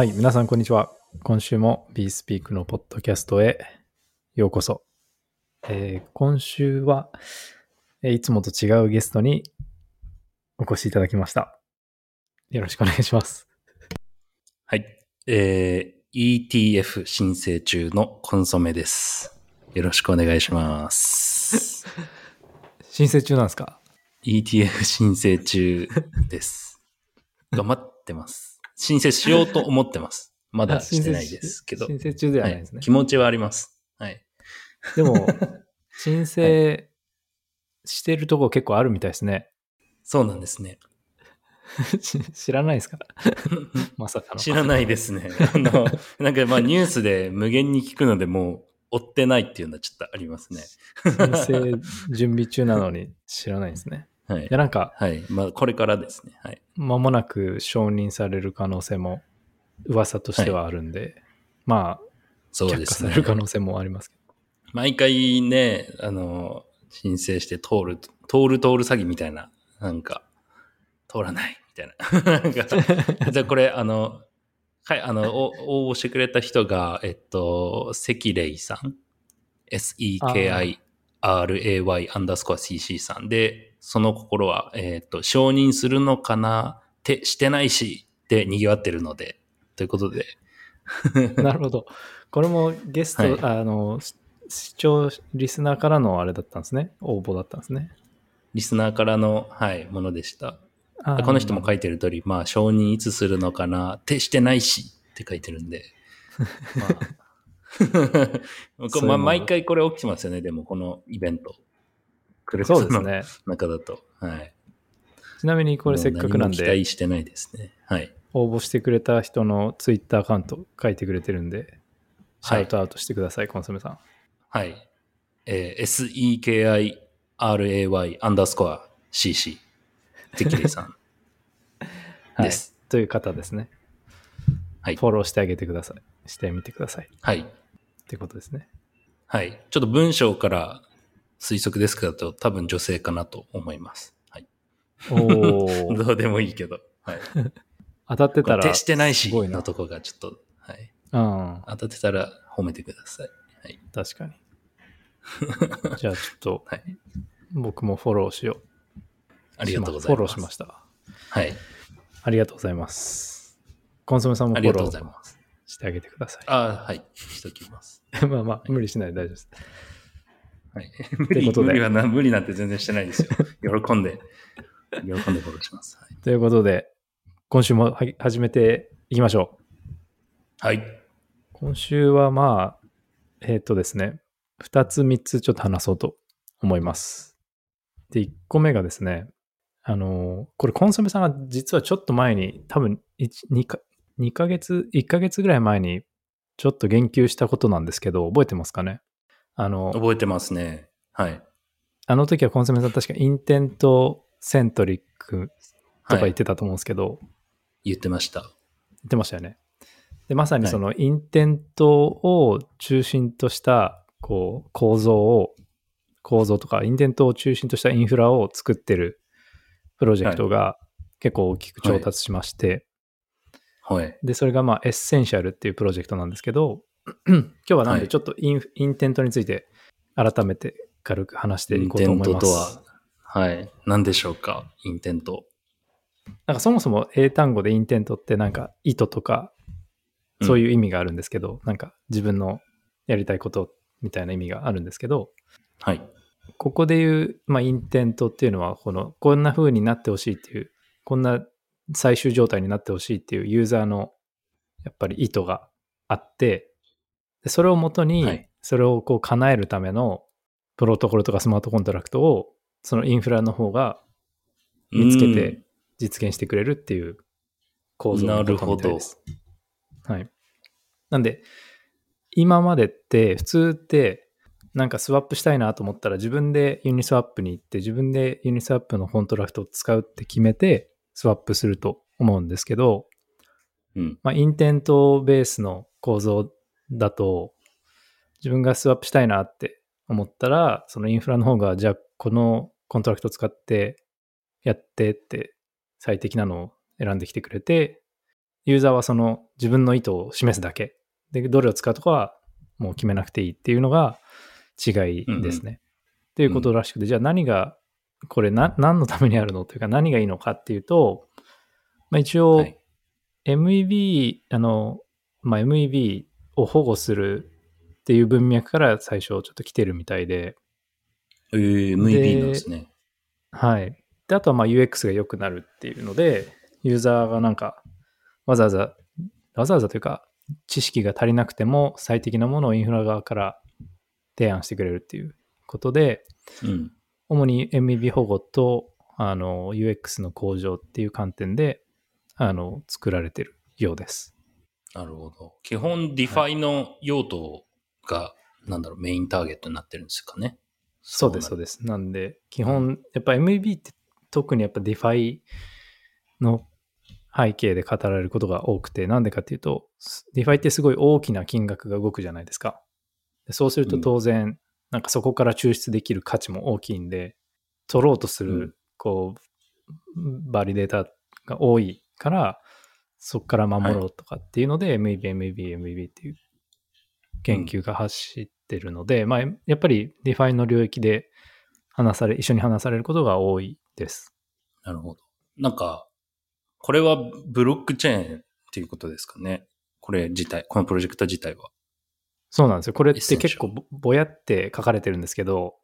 はい、皆さんこんにちは。今週も BeSpeak のポッドキャストへようこそ。えー今週は、えーいつもと違うゲストにお越しいただきました。よろしくお願いします。はい。えー、ETF 申請中のコンソメです。よろしくお願いします。申請中なんですか？ETF 申請中です。頑張ってます。申請しようと思ってます。まだしてないですけど。申請中ではないはいですね。気持ちはあります。はい。でも、申請してるとこ結構あるみたいですね。そうなんですね。し知らないですか？まさかの。知らないですね。あの、なんかまあニュースで無限に聞くのでもう追ってないっていうのはちょっとありますね。申請準備中なのに知らないですね。はいいや、。なんか、はい。まあこれからですね。はい。間もなく承認される可能性も噂としてはあるんで、まあ、却下そうですね。される可能性もありますけ毎回ね、あの、申請して通る、通る通る詐欺みたいな、なんか、通らないみたいな。なんか、じゃあこれ、あの、はい、あの、お応募してくれた人が、えっと、関レイさん。S-E-K-I-R-A-Y アンダースコア CC さんで、その心は、えっと、承認するのかなってしてないし、で賑わってるので、ということで、ど。なるほど。これもゲスト、はいあの、し視聴、リスナーからのあれだったんですね。応募だったんですね。リスナーからの、はい、ものでした。この人も書いてる通り、まあ、承認いつするのかなってしてないしって書いてるんで。まあ これまあ、毎回これ起きてますよね、でも、このイベント。クうですね。中だと。はい。ちなみにこれせっかくなんもう何も期で、待してないですね。はい。応募してくれた人のツイッターアカウント書いてくれてるんで、シはいャウトアウトしてください、コンソメさん。はい。えー SEKIRAY アンダースコア CC。テキレイさん。はいです。という方ですね。はいフォローしてあげてください。してみてください。はい。ってことですね。はい。ちょっと文章から推測ですけど、多分女性かなと思います。はい。おー どうでもいいけど。はい。当たってたら、手してないしすごいなの。とこがちょっと、はい。うん、当たってたら褒めてください。はい。確かに。じゃあちょっと、はい。僕もフォローしよう。ありがとうございます。フォローしました。はい。ありがとうございます。コンソメさんもフォロー。してあげてください。あはい。しときます。まあまあ、無理しないで大丈夫です。はい。無理無理はな、無理なんて全然してないですよ。喜んで、喜んでフォローします。はい。ということで、今週もはい始めていきましょう。はい。今週はまあ、えっ、とですね、2つ3つちょっと話そうと思います。で、1個目がですね、あのーこれコンソメさんが実はちょっと前に、多分 2, か2ヶ月、1ヶ月ぐらい前にちょっと言及したことなんですけど、覚えてますかね？あの、覚えてますね。はい。あの時はコンソメさん確かインテントセントリックとか言ってたと思うんですけど、言ってました。言ってましたよね。で、まさにその intent を中心とした、こう、構造を、構造とか、 intent を中心としたインフラを作ってるプロジェクトが結構大きく調達しまして、はい。で、それがまあ、 Essential っていうプロジェクトなんですけど、今日はなんはいでちょっと in,、intent について改めて軽く話していこうと思います。トとは、はい。何でしょうか？ intent。なんかそもそも英単語で intent ってなんか意図とかそういう意味があるんですけど、なんか自分のやりたいことみたいな意味があるんですけど、はい。ここで言う、まあ、 intent っていうのは、この、こんな風になってほしいっていう、こんな最終状態になってほしいっていうユーザーの、やっぱり意図があって、でそれをもとはにい、それをこう叶えるためのプロトコルとかスマートコントラクトを、そのインフラの方が見つけて実現してくれるっていう構造のことみたいです。はい。なんで、今までって、普通って、なんかスワップしたいなと思ったら自分で Uniswap に行って自分で Uniswap のコントラクトを使うって決めてスワップすると思うんですけど、うん。うん。まあ、 intent base の構造だと自分がスワップしたいなって思ったらそのインフラの方がじゃあこのコントラクト使ってやってって最適なのを選んできてくれてユーザーはその自分の意図を示すだけ。で、どれを使うとかはもう決めなくていいっていうのが違いですね。っていうことらしくて、じゃあ何が、これな何のためにあるのというか何がいいのかっていうと、まあ、一応、はい MEB、あの、まあ、MEB を保護するっていう文脈から最初ちょっと来てるみたいで、えー、MV なんですね。はい。で、あとはまあ UX が良くなるっていうので、ユーザーがなんか、わざわざ、わざわざというか、知識が足りなくても最適なものをインフラ側から提案してくれるっていうことで、うん。主に MEB 保護とあの UX の向上っていう観点であの作られてるようです。なるほど。基本、 DeFi の用途が、なんだろう、メインターゲットになってるんですかね。そうです、そうでです。なんで、基本、やっぱ MEB って特にやっぱ DeFi の背景で語られることが多くて、なんでかっていうと、DeFi ってすごい大きな金額が動くじゃないですか。でそうすると当然、なんかそこから抽出できる価値も大きいんで、取ろうとする、うんこう、バリデータが多いから、そこから守ろうとかっていうので、MEB、MEB、MEB っていう研究が走ってるので、まあ、やっぱり DeFi の領域で話され、一緒に話されることが多いです。なるほど。なんか、これはブロックチェーンっていうことですかね。これ自体、このプロジェクト自体は。そうなんですよ。これって結構ぼぼやって書かれてるんですけど、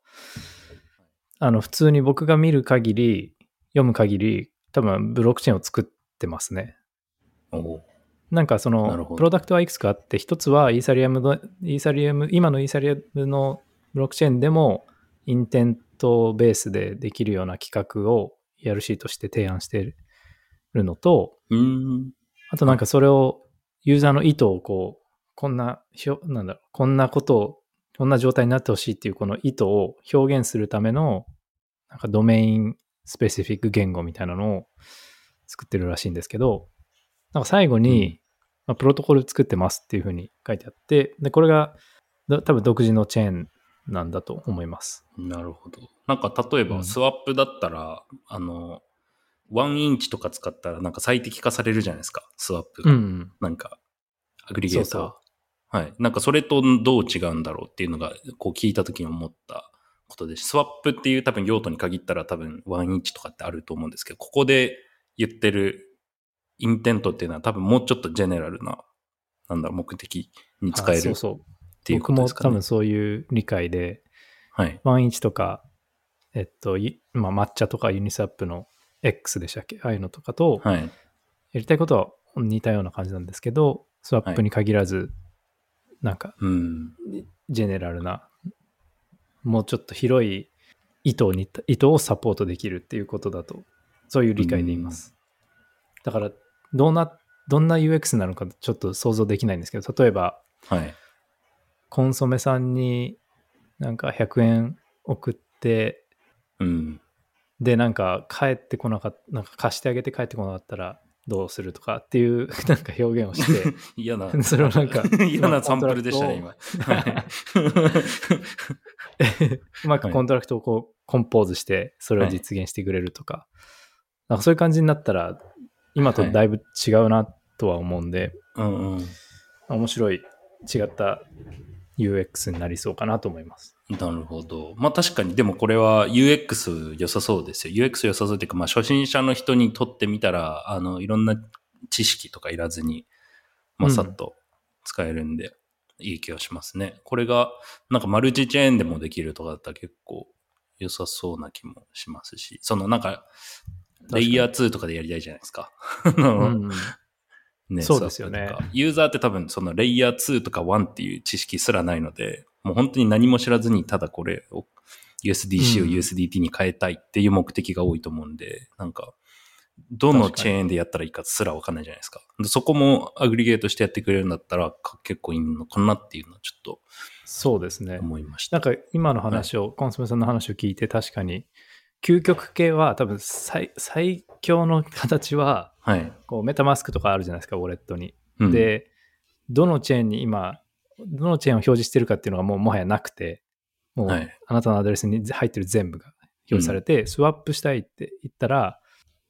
あの、普通に僕が見る限り、読む限り、多分ブロックチェーンを作ってますね。なんかその、プロダクトはいくつかあって、一つはイーサリアムの、イーサリアム、今のイーサリアムのブロックチェーンでも、 intent base でできるような規格を ERC として提案してるのと。あとなんかそれを、ユーザーの意図をこう、こんな、ひょなんだろう、こんなことを、こんな状態になってほしいっていうこの意図を表現するための、なんかドメインスペシフィック言語みたいなのを作ってるらしいんですけど、なんか最後に、まあ、プロトコル作ってますっていうふうに書いてあって、で、これがど多分独自のチェーンなんだと思います。なるほど。なんか例えばうんスワップだったら、あの、ワンインチとか使ったらなんか最適化されるじゃないですか。スワップが。うん。なんか、アグリゲーター。そうはい。なんかそれとどう違うんだろうっていうのが、こう聞いた時に思ったことです。スワップっていう多分用途に限ったら多分ワンインチとかってあると思うんですけど、ここで言ってるインテントっていうのは多分もうちょっとジェネラルな、なんだろう、目的に使えるっ。ていう僕もことですかね。多分そういう理解で、はい。ワンインチとか、えっと、いまあ、抹茶とかユニスワップの X でしたっけ？ああいうのとかと、はい。やりたいことは似たような感じなんですけど、スワップに限らず、なんか、うん。ジェネラルな、もうちょっと広い意図に、意図をサポートできるっていうことだと、そういう理解でいます。だから、どんな、どんな UX なのかちょっと想像できないんですけど、例えば、はい。コンソメさんになんか100円送って、うん。で、なんか帰ってこなかった、なんか貸してあげて帰ってこなかったらどうするとかっていう なんか表現をして、嫌な。それをなんか嫌なサンプルでしたね、今。はいうまくコントラクトをこう compose して、それを実現してくれるとか、なんかそういう感じになったら、今とだいぶ違うなとは思うんで、うんうん。面白い違った UX になりそうかなと思います。なるほど。まあ確かに、でもこれは UX 良さそうですよ。UX 良さそうっていうか、まあ初心者の人にとってみたら、あの、いろんな知識とかいらずに、まあさっと使えるんで、いい気がしますね。これが、なんかマルチチェーンでもできるとかだったら結構良さそうな気もしますし、そのなんか、レイヤー2とかでやりたいじゃないですか。あうのん、ねそうですよねユーザーって多分そのレイヤー2とか1っていう知識すらないので、もう本当に何も知らずにただこれを USDC をうん USDT に変えたいっていう目的が多いと思うんで、なんか、どのチェーンでやったらいいかすらわかんないじゃないですか。でそこもアグリゲートしてやってくれるんだったらか結構いいのかなっていうのはちょっとそうですね。思いました。なんか今の話を、コンソメさんの話を聞いて確かに、究極系は多分最最強の形は、はい。こうメタマスクとかあるじゃないですか、ウォレットに。うん、で、どのチェーンに今、どのチェーンを表示してるかっていうのがもうもはやなくて、もうはいあなたのアドレスに入ってる全部が表示されて、スワップしたいって言ったら、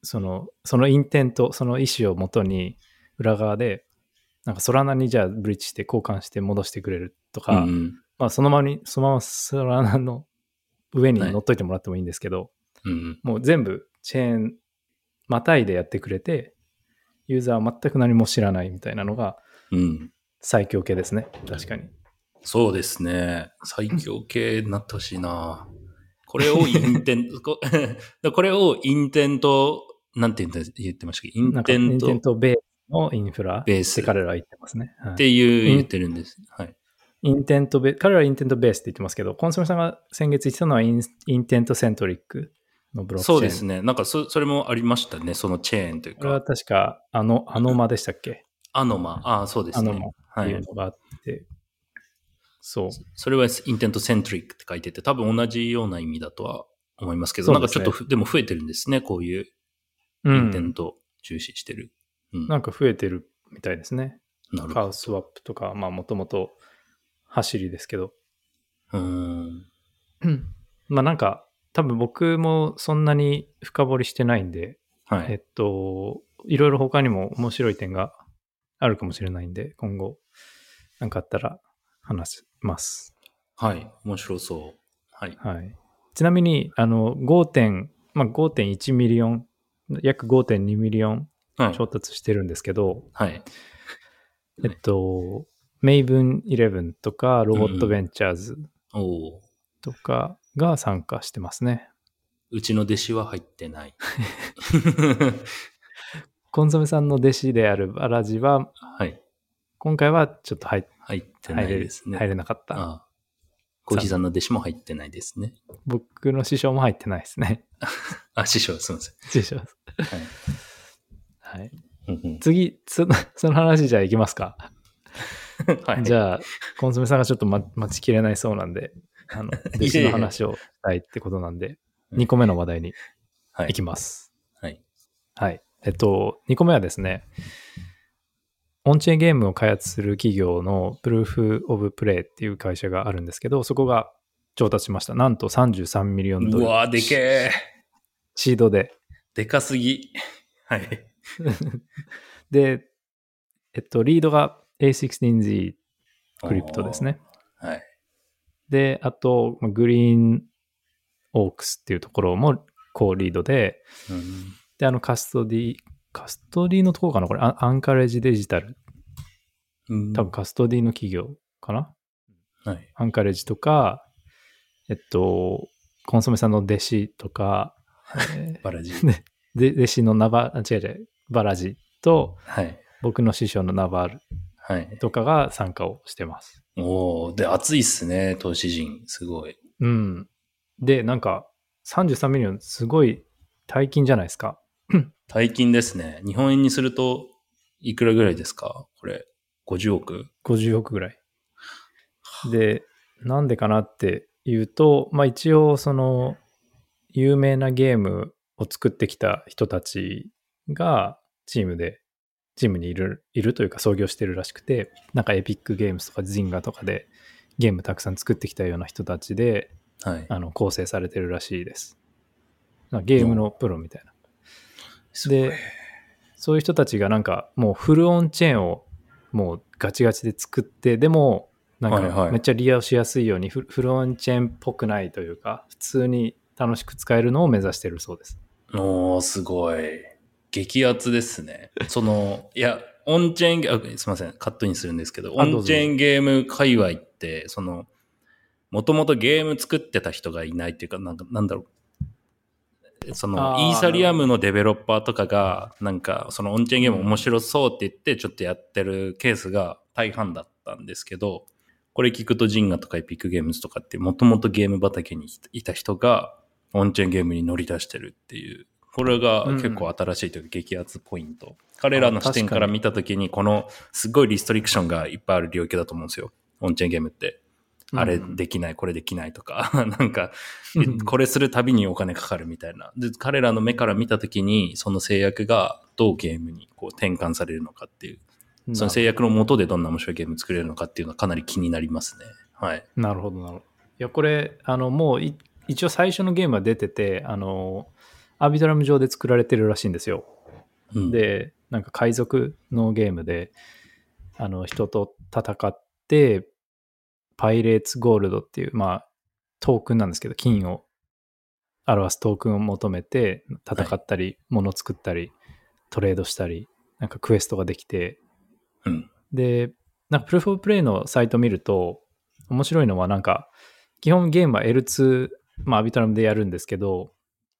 その、そのインテント、その意思をもとに、裏側で、なんかソラナにじゃあブリッジして交換して戻してくれるとか、うんまあそのままに、そのままソラナの上に乗っといてもらってもいいんですけど、うん。もう全部チェーンまたいでやってくれて、ユーザーは全く何も知らないみたいなのがうん。最強系ですね。確かに。そうですね。最強系になってほしいな。これをインテント、こ これをインテント、なんて言ってましたっけ？ intent っ intent base のインフラベースって彼らは言ってますね。はいていう言ってるんです。はい。 intent ba 彼らは intent base って言ってますけど、コンソメさんが先月言ってたのは in intent centric のブロックチェーン。そうですね。なんかそ、それもありましたね。そのチェーンというこれはか。確か、あの、 Anoma でしたっけ？ Anoma。ああ、そうですね。 Anoma はい。っていうのがあって、そう。それは intent centric って書いてて、多分同じような意味だとは思いますけど、ねなんかちょっとふ、でも増えてるんですね。こういううインテンん。ト重視してる。うん。なんか増えてるみたいですね。なるほど。カウスワップとか、まあもともと走りですけど。うーん。まあなんか、多分僕もそんなに深掘りしてないんで、はい。えっと、いろいろ他にも面白い点があるかもしれないんで、今後、なんかあったら話します。はい。面白そう。はい。はい。ちなみに、あの、5点、まあ、5.1 million、約5.2 million はい。調達してるんですけど、はい。えっと、 Maven 11とか、 Robot Ventures。とかが参加してますね。うちの弟子は入ってない。コンソメさんの弟子であるバラジは、はい。今回はちょっと入入ってないですね。入れなかった。ああ。コーヒーさんの弟子も入ってないですね。僕の師匠も入ってないですね。あ、師匠、すみません。師匠。はい。はい。うんうん次、そのその話じゃあ行きますか。はい。じゃあ、コンソメさんがちょっと、ま、待ちきれないそうなんで、あの、弟子の話をしたいってことなんで、うん2個目の話題にはい行きます。はい。はい。えっと、2個目はですね、オンチェーンゲームを開発する企業のプルーフ・オブ・プレイっていう会社があるんですけど、そこが調達しました。なんと33ミリオンドル。うわーでけえ。シードで。でかすぎ。はい。で、えっと、リードが A16Z クリプトですね。はい。で、あと、まあグリーンオークスっていうところもこうリードで、うんで、あのカストディ、カストディのところかな？これ、アアンカレッジデジタル。うん多分カストディの企業かな？はい。アンカレッジとか、えっと、コンソメさんの弟子とか、え バラジ。ーで弟子のナバ、あ違う違う、バラジと、はい。僕の師匠のナバールはい。とかが参加をしてます。おおで、熱いっすね、投資陣。すごい。うん。で、なんか、33 million、すごい大金じゃないですか。大金ですね。日本円にすると、いくらぐらいですか？これ。50億？50億ぐらい。で、なんでかなっていうと、まあ一応その有名なゲームを作ってきた人たちがチームで、チームにいる、いるというか創業してるらしくて、なんか Epic Games とか Zynga とかでゲームたくさん作ってきたような人たちで、はい。あの構成されてるらしいです。ゲームのプロみたいな。で、そういう人たちがなんかもうフルオンチェーンをもうガチガチで作って、でもなんかめっちゃ利用しやすいようにフフルオンチェーンっぽくないというか、普通に楽しく使えるのを目指してるそうです。おー、すごい。激アツですね。その、いや、オンチェーンゲーム、すいません、カットインするんですけど、オンチェーンゲーム界隈って、その、もともとゲーム作ってた人がいないっていうか、なんか、なんだろう。その、イーサリアムのデベロッパーとかが、なんか、そのオンチェーンゲーム面白そうって言って、ちょっとやってるケースが大半だったんですけど、これ聞くとジンガとかエピックゲームズとかって、もともとゲーム畑にいた人が、オンチェーンゲームに乗り出してるっていう、これが結構新しいというか激アツポイント。彼らの視点から見たときに、このすごいリストリクションがいっぱいある領域だと思うんですよ。オンチェーンゲームって。あれうんできない、これできないとか、なんかうん、これするたびにお金かかるみたいな。で、彼らの目から見たときに、その制約がどうゲームにこう転換されるのかっていう、その制約の下でどんな面白いゲーム作れるのかっていうのはかなり気になりますね。はい。なるほど、なるほど。いや、これ、あの、もうい一応最初のゲームは出てて、あの、アービトラム上で作られてるらしいんですよ。うん、で、なんか海賊のゲームで、あの、人と戦って、パイレーツゴールドっていう、まあ、トークンなんですけど、金を表すトークンを求めて戦ったり、物作ったり、トレードしたり、なんかクエストができて、うん。で、なんかプルフォープレイのサイト見ると、面白いのはなんか、基本ゲームは L2、まあアビトラムでやるんですけど、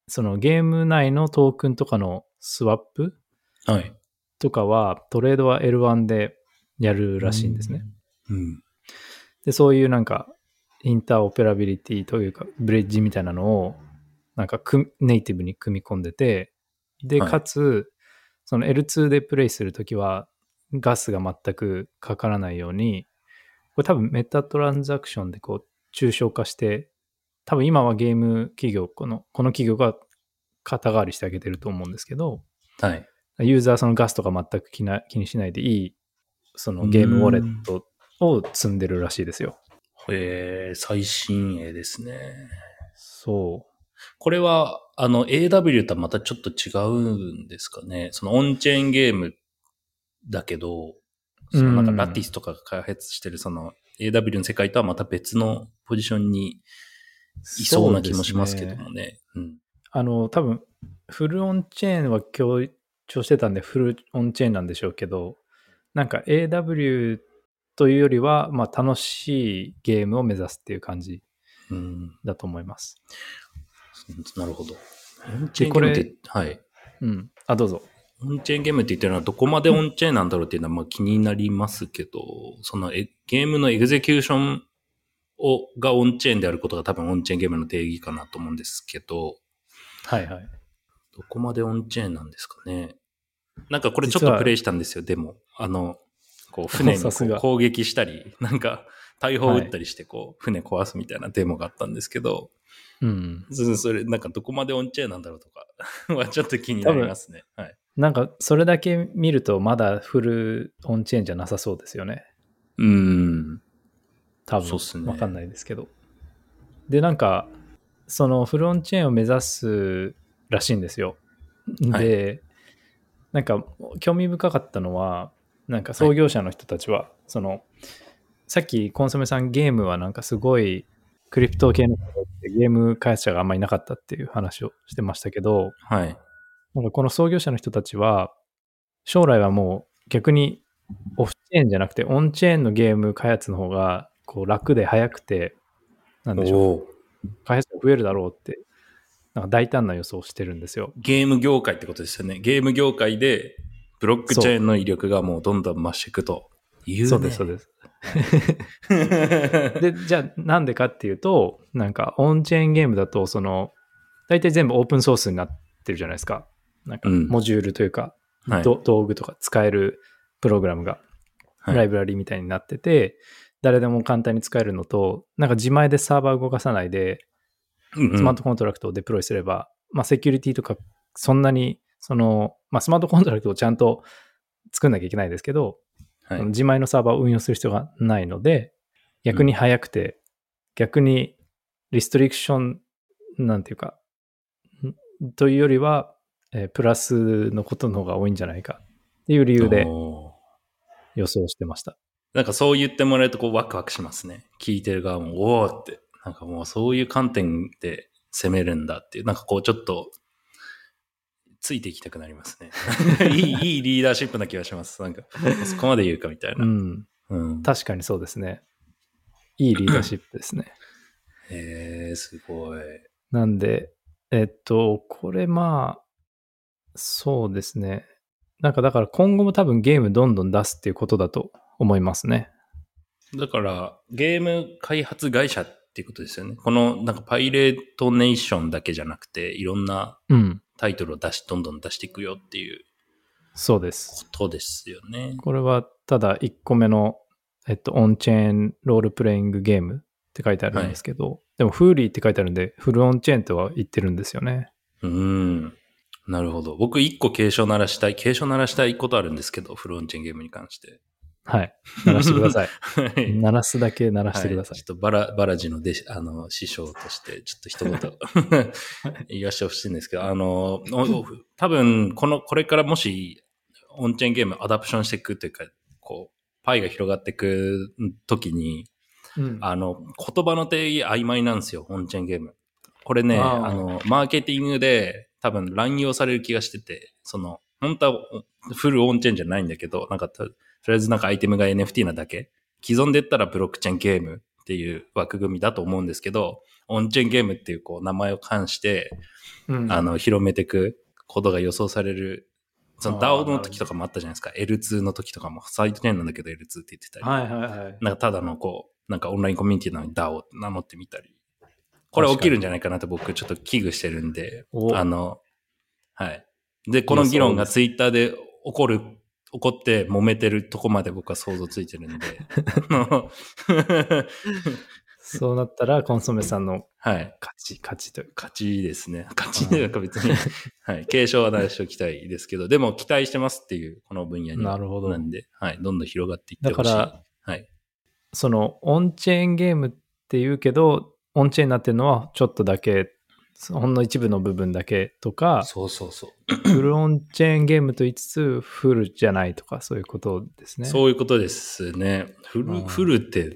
そのゲーム内のトークンとかのスワップはい。とかはトレードは L1 でやるらしいんですね。うん。で、そういうなんかインターオペラビリティというかブリッジみたいなのをなんかくネイティブに組み込んでて、で、はいかつ、その L2 でプレイするときはガスが全くかからないように、これ多分メタトランザクションでこう抽象化して、多分今はゲーム企業、この、この企業が肩代わりしてあげてると思うんですけど、はい。ユーザーそのガスとか全く気な気にしないでいい、そのゲームウォレットを積んでるらしいですよ。へえ、最新鋭ですね。そこれは、あの、AW とはまたちょっと違うんですかね？そのオンチェーンゲームだけど、そのなんかうんラティスとかが開発してるその AW の世界とはまた別のポジションにう。いそうな気もしますけどそうですねもね。うん。あの、多分、フルオンチェーンは強調してたんで、フルオンチェーンなんでしょうけど、なんか AW というよりは、まあ楽しいゲームを目指すっていう感じうん。だと思います。なるほど。オンチェーンゲームって、はい。うん。あ、どうぞ。オンチェーンゲームって言ってるのはどこまでオンチェーンなんだろうっていうのはまあ気になりますけど、そのえゲームのエグゼキューションをがオンチェーンであることが多分オンチェーンゲームの定義かなと思うんですけど、はいはい。どこまでオンチェーンなんですかね。なんかこれちょっとプレイしたんですよ、でも。あの、こう船にこう 攻撃したり、なんか大砲撃ったりしてこう船壊すみたいなデモがあったんですけど、うん。そそれなんかどこまでオンチェーンなんだろうとか はちょっと気になりますね。はい。なんか、それだけ見ると、まだフルオンチェーンじゃなさそうですよね。うーん。多分。ねわかんないですけど。で、なんか、そのフルオンチェーンを目指すらしいんですよ。で、なんか、興味深かったのは、なんか創業者の人たちは、その、さっきコンソメさんゲームはなんかすごいクリプト系のゲーム開発者があんまりいなかったっていう話をしてましたけど、はい。なんかこの創業者の人たちは、将来はもう逆にオフチェーンじゃなくてオンチェーンのゲーム開発の方がこう楽で早くて、なんでしょう、開発が増えるだろうって、なんか大胆な予想をしてるんですよ。ゲーム業界ってことですよね。ゲーム業界でブロックチェーンの威力がもうどんどん増していくという、ね。そうです、そうです。で、じゃあなんでかっていうと、なんかオンチェーンゲームだと、その、大体全部オープンソースになってるじゃないですか。なんかうんモジュールというか、はいど道具とか使えるプログラムがはいライブラリみたいになってて、誰でも簡単に使えるのと、なんか自前でサーバー動かさないで、うんうんスマートコントラクトを deploy すれば、まあセキュリティとかそんなに、その、まあスマートコントラクトをちゃんと作んなきゃいけないですけど、はい自前のサーバーを運用する必要がないので、逆に早くて、逆にリストリクション、なんていうか、んというよりは、えープラスのことの方が多いんじゃないかっていう理由で予想してました。なんかそう言ってもらえるとこうワクワクしますね。聞いてる側も、おおって。なんかもうそういう観点で攻めるんだっていう、なんかこうちょっと、ついていきたくなりますね。いい、いいリーダーシップな気がします。なんか、そこまで言うかみたいうな。ん。うん。確かにそうですね。いいリーダーシップですね。へえー、すごい。なんで、えっと、これまあ、そうですね。なんかだから今後も多分ゲームどんどん出すっていうことだと思いますね。だから、ゲーム開発会社っていうことですよね。この、なんかパイレートネーションだけじゃなくて、いろんなうん。タイトルを出し、どんどん出していくよっていうそうです。ことですよね。これはただ1個目の、えっと、オンチェーンロールプレイングゲームって書いてあるんですけど、でもフーリーって書いてあるんで、フルオンチェーンとは言ってるんですよね。うーん。なるほど。僕一個警鐘鳴らしたい、警鐘鳴らしたいことあるんですけど、フロンチェンゲームに関して。はい。鳴らしてください。はい。鳴らすだけ鳴らしてください。はいちょっとバラ、バラジの弟子、あの、師匠として、ちょっと一言 言わせてほしいんですけど、あの、お多分、この、これからもし、オンチェーンゲームアダプションしていくというか、こう、パイが広がっていく時に、うん。あの、言葉の定義曖昧なんですよ、オンチェーンゲーム。これね、あの、マーケティングで多分乱用される気がしてて、その、本当はフルオンチェーンじゃないんだけど、なんかと、とりあえずなんかアイテムが NFT なだけ。既存で言ったらブロックチェーンゲームっていう枠組みだと思うんですけど、オンチェーンゲームっていうこう名前を冠して、うんあの、広めていくことが予想される。その DAO の時とかもあったじゃないですか。L2 の時とかも、サイドチェーンなんだけど L2 って言ってたり。はいはいはい。なんかただのこう、なんかオンラインコミュニティなのに DAO って名乗ってみたり。これ起きるんじゃないかなって僕ちょっと危惧してるんで、おあの、はい。で、この議論がツイッターで起こる、起こって揉めてるとこまで僕は想像ついてるんで。そうなったら、コンソメさんのはい。勝ち、勝ちというか。勝ちですね。勝ちなんか別に、はい。継承は出しておきたいですけど、でも期待してますっていう、この分野に。なるほどなんで、はい。どんどん広がっていってだほしい。から、はい。その、オンチェーンゲームって言うけど、オンチェーンになってるのはちょっとだけ、ほんの一部の部分だけとか、そうそうそう。フルオンチェーンゲームと言いつつ、フルじゃないとか、そういうことですね。そういうことですね。フル、うんフルって、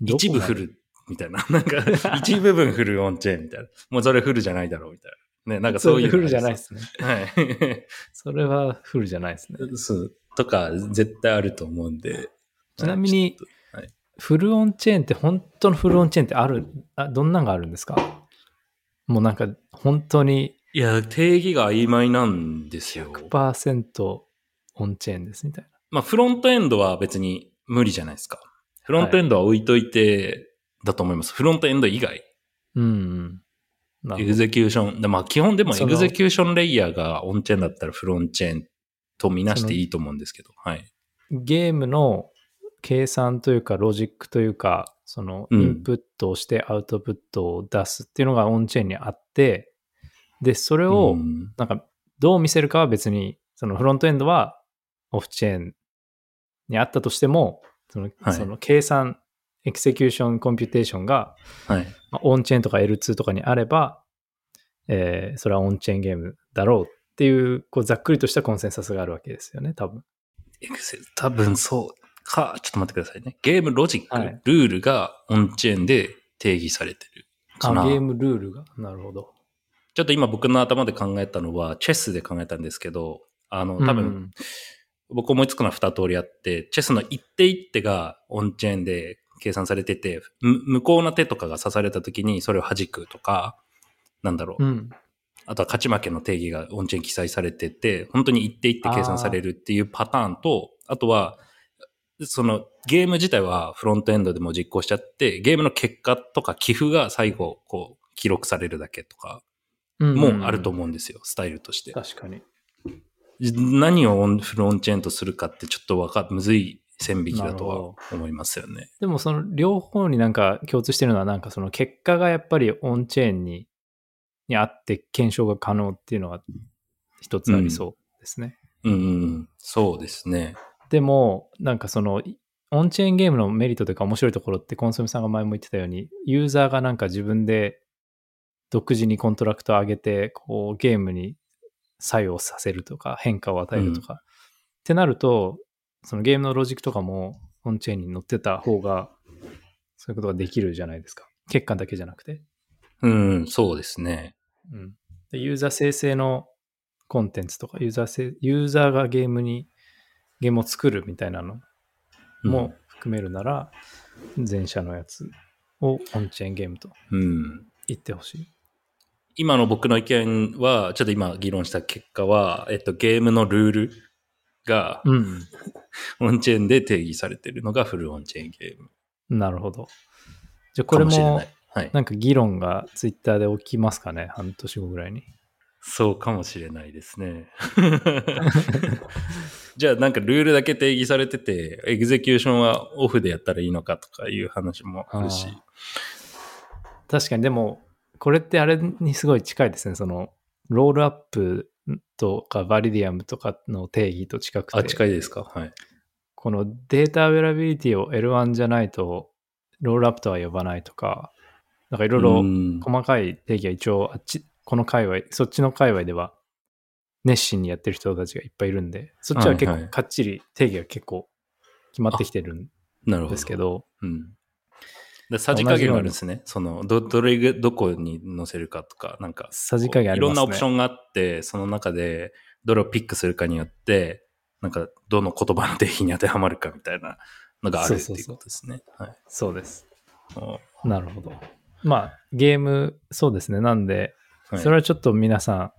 一部フルみたいな。なんか、一部分フルオンチェーンみたいな。もうそれフルじゃないだろうみたいな。ね、なんかそういうのフルじゃないですね。はい。それはフルじゃないですね。そう。とか、絶対あると思うんで。ちなみにはいフルオンチェーンって本当のフルオンチェーンってあるあどんなんがあるんですか？もうなんか本当にいや、定義が曖昧なんですよ。100%オンチェーンですみたいまあ、フロントエンドは別に無理じゃないですか。フロントエンドは置いといて、だと思います。フロントエンド以外。な。うん execution。でまあ、基本でも execution layer がオンチェーンだったらオンチェーンとみなしていいと思うんですけど。はい。ゲームの計算というかロジックというか、そのイうんンプットをしてアウトプットを出すっていうのがオンチェーンにあって、で、それをうんなんかどう見せるかは別に、そのフロントエンドはオフチェーンにあったとしても、その,、はいその計算、 execution、computation が、はい。まあオンチェーンとか L2 とかにあれば、えーそれはオンチェーンゲームだろうっていう、こうざっくりとしたコンセンサスがあるわけですよね、多分。多分そうか、ちょっと待ってくださいね。ゲームロジック、はいルールがオンチェーンで定義されてるかな。あゲームルールが？なるほど。ちょっと今僕の頭で考えたのは、チェスで考えたんですけど、あの、多分、うん僕思いつくのは二通りあって、チェスの一手一手がオンチェーンで計算されてて、む無効な手とかが指された時にそれを弾くとか、なんだろう。うん。あとは勝ち負けの定義がオンチェーン記載されてて、本当に一手一手計算されるっていうパターンと、あとは、そのゲーム自体はフロントエンドでも実行しちゃって、ゲームの結果とか寄付が最後、こう、記録されるだけとか、もあると思うんですよ、スタイルとして。確かに。何をオンフロンチェーンとするかってちょっとわか、むずい線引きだとは思いますよね。でもその両方になんか共通してるのはなんかその結果がやっぱりオンチェーンににあって検証が可能っていうのが一つありそうですね。うんうん、そうですね。でもなんかそのオンチェーンゲームのメリットというか面白いところってコンソメさんが前も言ってたようにユーザーがなんか自分で独自にコントラクトを上げてこうゲームに作用させるとか変化を与えるとか、ってなるとそのゲームのロジックとかもオンチェーンに乗ってた方がそういうことができるじゃないですか。結果だけじゃなくて、うん、そうですね。うん、でユーザー生成のコンテンツとかユーザーせユーザーがゲームにゲームを作るみたいなのうんも含めるなら、前者のやつをオンチェーンゲームとうん。言ってほしい。今の僕の意見は、ちょっと今議論した結果は、えっと、ゲームのルールがうん。オンチェーンで定義されてるのがフルオンチェーンゲームなるほど。じゃあこれも。はい。なんか議論がツイッターで起きますかね？半年後ぐらいに。そうかもしれないですね。じゃあなんかルールだけ定義されてて、 execution はオフでやったらいいのかとかいう話もあるし。あ確かにでもこれってあれにすごい近いですね。そのロールアップとかバリディアムとかの定義と近くて。あ、近いですか？はい。この data availability を L1 じゃないとロールアップとは呼ばないとか、なんかいろいろうん細かい定義は一応あっち、この界隈、そっちの界隈では熱心にやってる人たちがいっぱいいるんで、そっちは結はいはい構かっちり定義が結構決まってきてるん。ですけど、うん。でさじ加減があるんですね。その、ど、どれが、どこに載せるかとか、なんか、さじ加減ありますね。いろんなオプションがあって、その中で、どれをピックするかによって、なんか、どの言葉の定義に当てはまるかみたいなのがあるっていうことですね。はい。そうです。おなるほど。まあ、ゲーム、そうですね。なんで、はいそれはちょっと皆さん、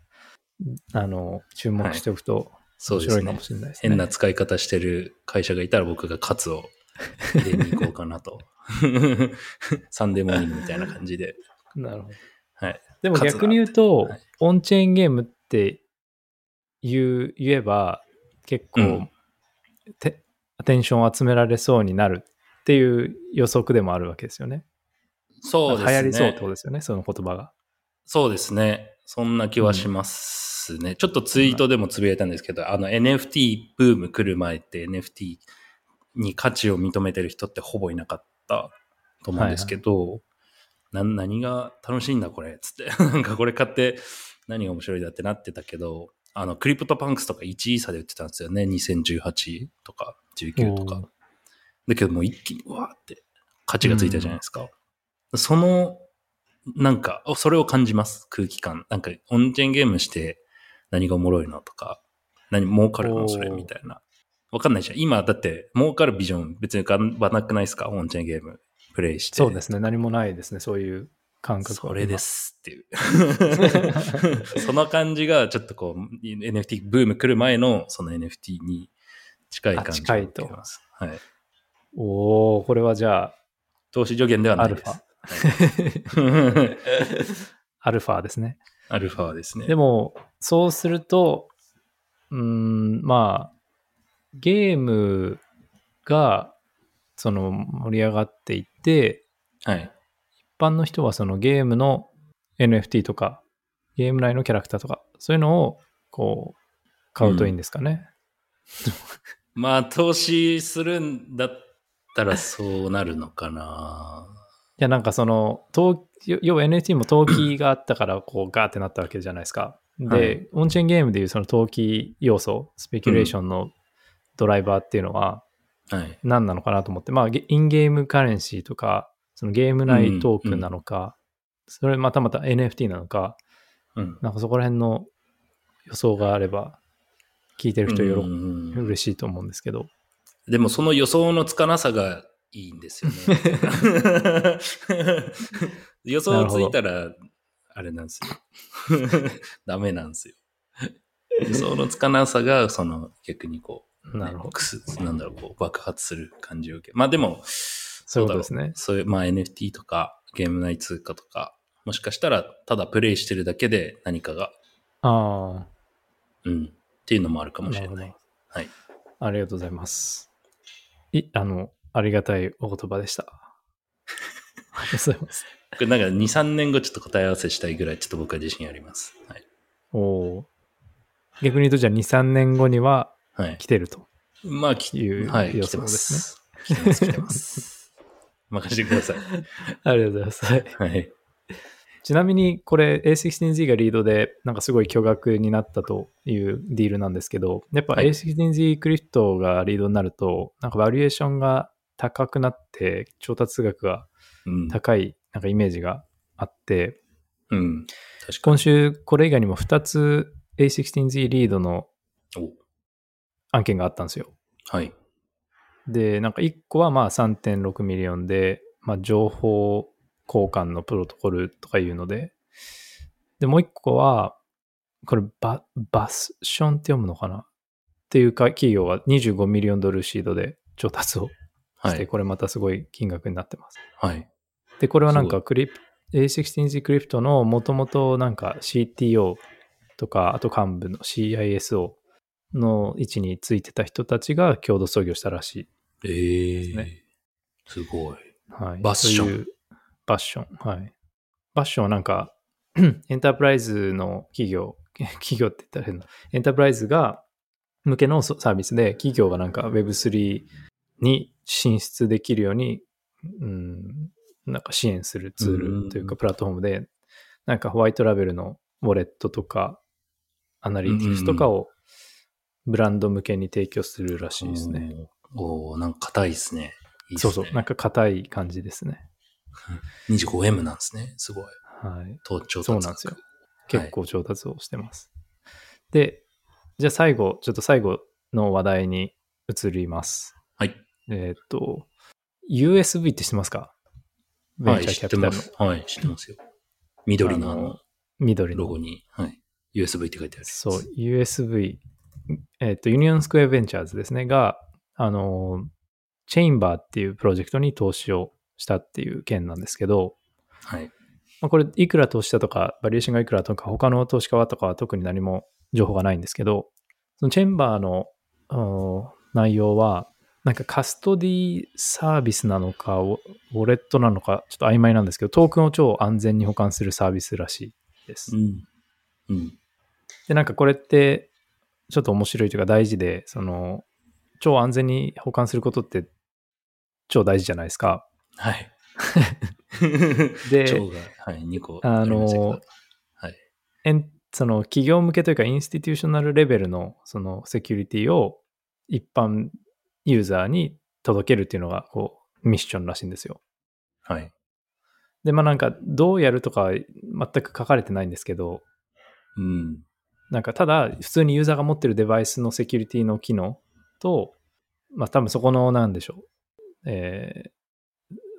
あの、注目しておくと面白いかも。しれないですね。変な使い方してる会社がいたら僕がカツを入れに行こうかなと。サンデーモーニングみたいな感じで。なるほど。はい。でも逆に言うと、はいオンチェーンゲームって言う言えば、結構、うんてアテンションを集められそうになるっていう予測でもあるわけですよね。そうですね。流行りそうってことですよね、その言葉が。そうですね。そんな気はしますね。ちょっとツイートでもつぶやいたんですけど、あの NFT ブーム来る前って NFT に価値を認めてる人ってほぼいなかったと思うんですけど、な何が楽しいんだこれつって。なんかこれ買って何が面白いだってなってたけど、あのクリプトパンクスとか1イーサで売ってたんですよね。2018とか19とか。だけどもう一気にうわーって価値がついたじゃないですか。その、なんか、おそれを感じます、空気感。なんか、オンチェーンゲームして何がおもろいのとか、何儲かるの？それみたいな。わかんないじゃん。今、だって、儲かるビジョン別に浮かばなくないですか？オンチェーンゲームプレイして。そうですね。何もないですね。そういう感覚はそれで。すっていう。その感じがちょっとこう NFT ブーム来る前のその NFT に近い感じあ近いとが受けます。はい。おおこれはじゃあ、投資助言ではないですァ。。アルファですね。アルファですね。でも、そうすると、うーん、まあ、ゲームが、その、盛り上がっていって、はい。一般の人はそのゲームの NFT とか、ゲーム内のキャラクターとか、そういうのを、こう、買うといいんですかね。まあ、投資するんだったらそうなるのかな。いや、なんかその、投要は NFT も投機があったから、こう、ガーってなったわけじゃないですか。で、はいオンチェーンゲームでいうその投機要素、スペキュレーションのドライバーっていうのははい。何なのかなと思って、まあ、ゲインゲームカレンシーとか、そのゲーム内トークンなのか、それまたまた NFT なのか、うん。なんかそこら辺の予想があれば、聞いてる人よろ、うん嬉しいと思うんですけど。でもその予想のつかなさがいいんですよね。予想ついたら、あれなんですよ。ダメなんですよ。予想のつかなさが、その逆にこう、なるほど。なんだろう、こう爆発する感じを受け。まあでも、そうですね。そういう、まあ NFT とかゲーム内通貨とか、もしかしたらただプレイしてるだけで何かが、あうん、っていうのもあるかあ、もしれない。はい。ありがとうございます。い、あの、ありがたいお言葉でした。ありがとうございます。これなんか2、3年後ちょっと答え合わせしたいぐらいちょっと僕は自信あります。はい。おおー。逆に言うと、じゃあ2、3年後にははい来。てると。まあ、きいうはい、予来てます。来てます、来てます。任せてください。ありがとうございます。はいはい。ちなみに、これ A16Z がリードで、なんかすごい巨額になったというディールなんですけど、やっぱはい A16Z クリプトがリードになると、なんかバリエーションが高くなって、調達額がうん。高いなんかイメージがあって、うん。確か今週これ以外にも2つ A16Z リードの案件があったんですよ。はい。で、なんか1個はまあ3.6 million で、まあ、情報交換のプロトコルとかいうので、で、もう1個は、これバ、 Bastion って読むのかな？っていうか企業は25 million ドルシードで調達をして、はい。これまたすごい金額になってます。はい。で、これはなんかクリプ A16Z クリプトのもともとなんか CTO とか、あと幹部の CISO の位置についてた人たちが共同創業したらしええすねすごい。い。はい。バッションバッション。はい。バッションはなんか、エンタープライズの企業、企業って言ったら変な、エンタープライズが向けのサービスで、企業がなんか Web3 に進出できるように、うん、なんか支援するツールというかプラットフォームで、なんかホワイトラベルのウォレットとか、アナリティクスとかをブランド向けに提供するらしいですね。おおなんか硬いですね。いいっすねそうそう、なんか硬い感じですね。25M なんですね。すごい。はい。と調達そうなんですよ。結構調達をしてます。で、じゃあ最後、ちょっと最後の話題に移ります。はい。えーっと、USB って知ってますか？ベンはい、知ってチャーキャピタルのます。はい、知ってますよ。緑のあの緑のロゴ。に、はい、USB って書いてある。そう、USB、えーっと、ユニオンスクエアベンチャーズですね、が、あの、チェインバーっていうプロジェクトに投資をしたっていう件なんですけど、はい。まあ、これ、いくら投資したとか、バリエーションがいくらとか、他の投資家はとかは特に何も情報がないんですけど、そのチェンバーの内容は、なんかカストディサービスなのか、ウォレットなのか、ちょっと曖昧なんですけど、トークンを超安全に保管するサービスらしいです。うん。うん。で、なんかこれって、ちょっと面白いというか大事で、その、超安全に保管することって超大事じゃないですか。はい。で腸が、はい、2個あのりましたけどはい。エンその企業向けというかインスティテューショナルレベルのそのセキュリティを一般ユーザーに届けるっていうのがこうミッションらしいんですよ。はい。で、まあなんかどうやるとかは全く書かれてないんですけど、うん。なんかただ普通にユーザーが持ってるデバイスのセキュリティの機能と、まあ多分そこのなんでしょう。えー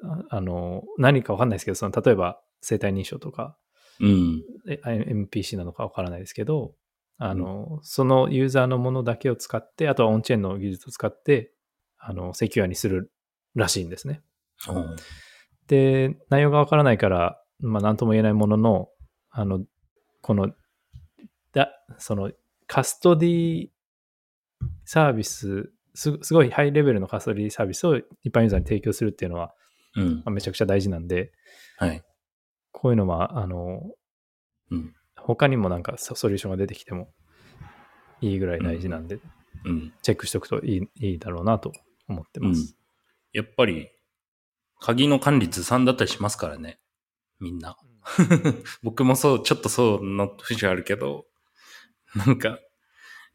ああの、何かわかんないですけど、その例えば生体認証とか、うん。え MPC なのかわからないですけど、あの、そのユーザーのものだけを使って、あとはオンチェーンの技術を使って、あの、セキュアにするらしいんですね。おーで、内容がわからないから、まあ、なんとも言えないものの、あの、この、だ、その、カストディサービス、すすごいハイレベルのカストディサービスを一般ユーザーに提供するっていうのは、うんま。あめちゃくちゃ大事なんで、はい。こういうのは、あの、うん。他にもなんかソソリューションが出てきてもいいぐらい大事なんで、うん。チェックしておくといいいいだろうなと思ってます。やっぱり、鍵の管理ずさんだったりしますからね。みんな。僕もそう、ちょっとそうの節あるけど、なんか、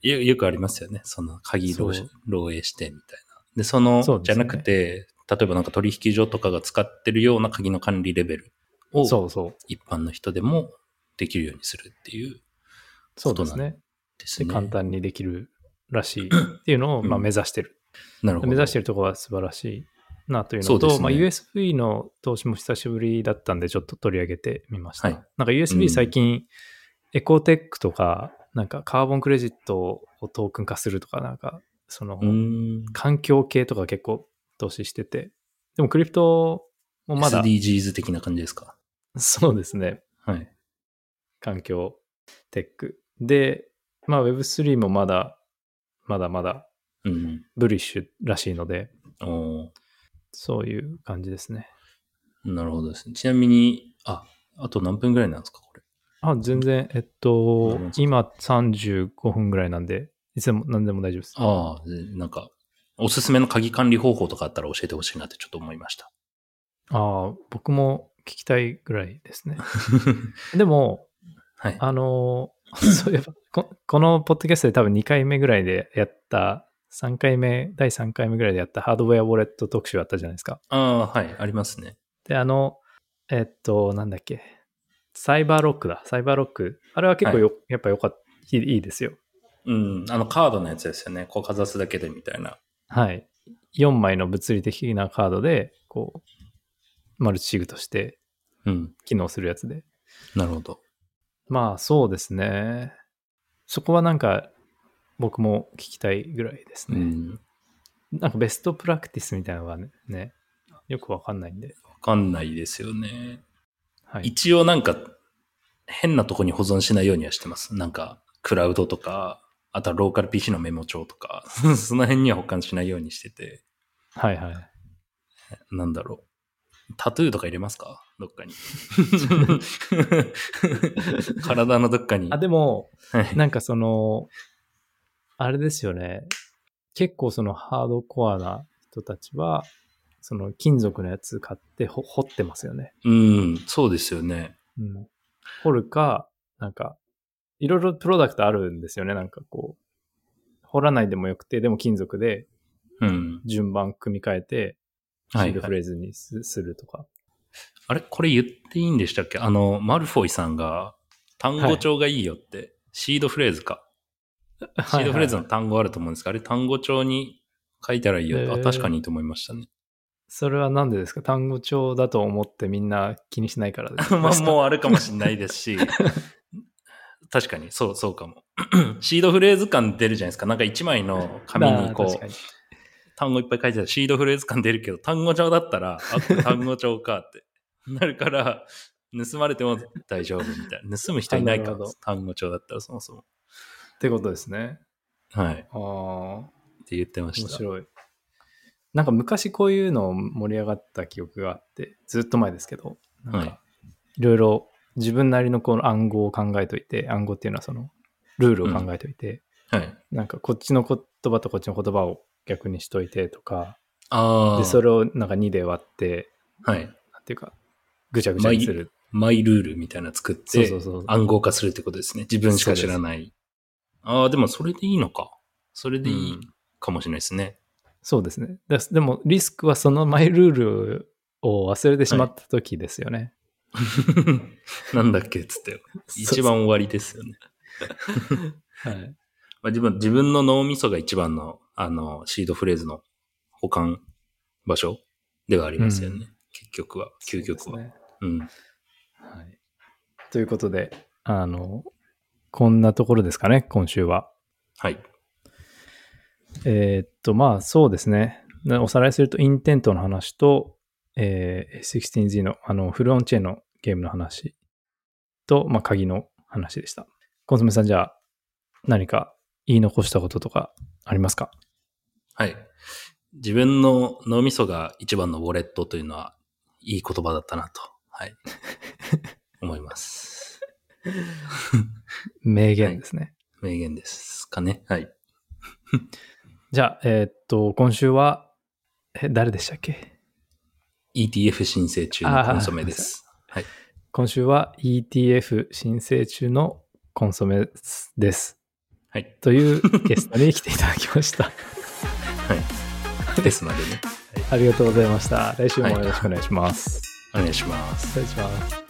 よよくありますよね。その鍵漏漏洩してみたいな。で、その、そねじゃなくて、例えばなんか取引所とかが使ってるような鍵の管理レベルをそうそう。一般の人でもできるようにするっていうそうですね。で。簡単にできるらしいっていうのを、うんまあ、目指してる。なるほど。目指してるところは素晴らしいなというのと、ねまあ、USB の投資も久しぶりだったんで、ちょっと取り上げてみました。はいなんかう USB ん最近、エコテックとか、なんかカーボンクレジットをトークン化するとか、なんか、その。環境系とか結構投資してて、でもクリプトもまだ、SDGs 的な感じですか？そうですね、はい。環境テック。で、まあ Web3 もまだ、まだまだうん。ブリッシュらしいので、おーそういう感じですね。なるほどですね。ちなみに、あ、あと何分ぐらいなんですか、これ？あ、全然、えっと今35分ぐらいなんで、いつでも何でも大丈夫です。ああ、でなんか、おすすめの鍵管理方法とかあったら教えてほしいなってちょっと思いました。ああ、僕も聞きたいぐらいですね。でも、はい。あの、そういえばこ、このポッドキャストで多分2回目ぐらいでやった、3回目、第3回目ぐらいでやったハードウェアウォレット特集あったじゃないですか。ああ、はい、ありますね。で、あの、えっと、なんだっけ、サイバーロックだ、サイバーロック。あれは結構よ、やっぱよかった、いいいいですよ。うん、あのカードのやつですよね。こうかざすだけでみたいな。はい。4枚の物理的なカードで、こう、マルチシグとしてうん、機能するやつで。なるほど。まあ、そうですね。そこはなんか、僕も聞きたいぐらいですね。うん。なんかベストプラクティスみたいなのがね、ねよくわかんないんで。わかんないですよね。はい。一応なんか、変なとこに保存しないようにはしてます。なんか、クラウドとか、あとはローカル PC のメモ帳とか、その辺には保管しないようにしてて、はいはい。なんだろう。タトゥーとか入れますか？どっかに。体のどっかに。あ、でも、はいなんかその、あれですよね。結構そのハードコアな人たちは、その金属のやつ買ってほ掘ってますよね。うん、そうですよね。うん。掘るか、なんか、いろいろプロダクトあるんですよね。なんかこう、掘らないでもよくて、でも金属でうん。順番組み替えて、シはい、ールフレーズにす,、するとか。あれ？これ言っていいんでしたっけ？あの、マルフォイさんが単語帳がいいよって、シードフレーズか。シードフレーズの単語あると思うんですが、あれ単語帳に書いたらいいよって、あへー。確かにいいと思いましたね。それはなんでですか？単語帳だと思ってみんな気にしないからです。か まあ、もうあるかもしれないですし、確かに、そう、そうかも。シードフレーズ感出るじゃないですか。なんか一枚の紙にこう単語いっぱい書いてある。シードフレーズ感出るけど、単語帳だったら、あ、単語帳かって。なるから、盗まれても大丈夫みたいな。盗む人いないか単語帳だったらそもそも。ってことですね。はい。ああ、って言ってま面した。白い。なんか昔こういうの盛り上がった記憶があって、ずっと前ですけど、なんはいかいろいろ自分なりのこの暗号を考えといて、暗号っていうのはそのルールを考えといて、はい。なんかこっちの言葉とこっちの言葉を逆にしといてとか、ああ。で、それをなんか2で割って、はい。なんていうか、ぐちゃぐちゃにする。マイルールみたいなの作って暗号化するってことですね。自分しか知らない。ああ、でもそれでいいのか。それでいいうんかもしれないですね。そうですね。ででもリスクはそのマイルールを忘れてしまった時ですよね。なんだっけっつって。一番終わりですよね。はい。まあ、自分、自分の脳みそが一番の、あの、シードフレーズの保管場所ではありますよね。うん結局は、究極は。そうねうん。はい。ということで、あの、こんなところですかね、今週は。はい。えーっと、まあそうですね。なおさらいすると、インテントの話と、えー 16Z のあのフルオンチェーンのゲームの話と、まあ鍵の話でした。コンソメさん、じゃあ何か言い残したこととかありますか？はい。自分の脳みそが一番のウォレットというのは、いい言葉だったなと、はい。思います。名言ですね。名言ですかね。はい。じゃあ、えーっと、今週は、え、誰でしたっけ？ETF 申請中のコンソメです。はい。今週は ETF 申請中のコンソメです。はい。というゲストに来ていただきました。はい。ですのでね。ありがとうございました。来週もよろしくお願いします。お願いします。失礼します。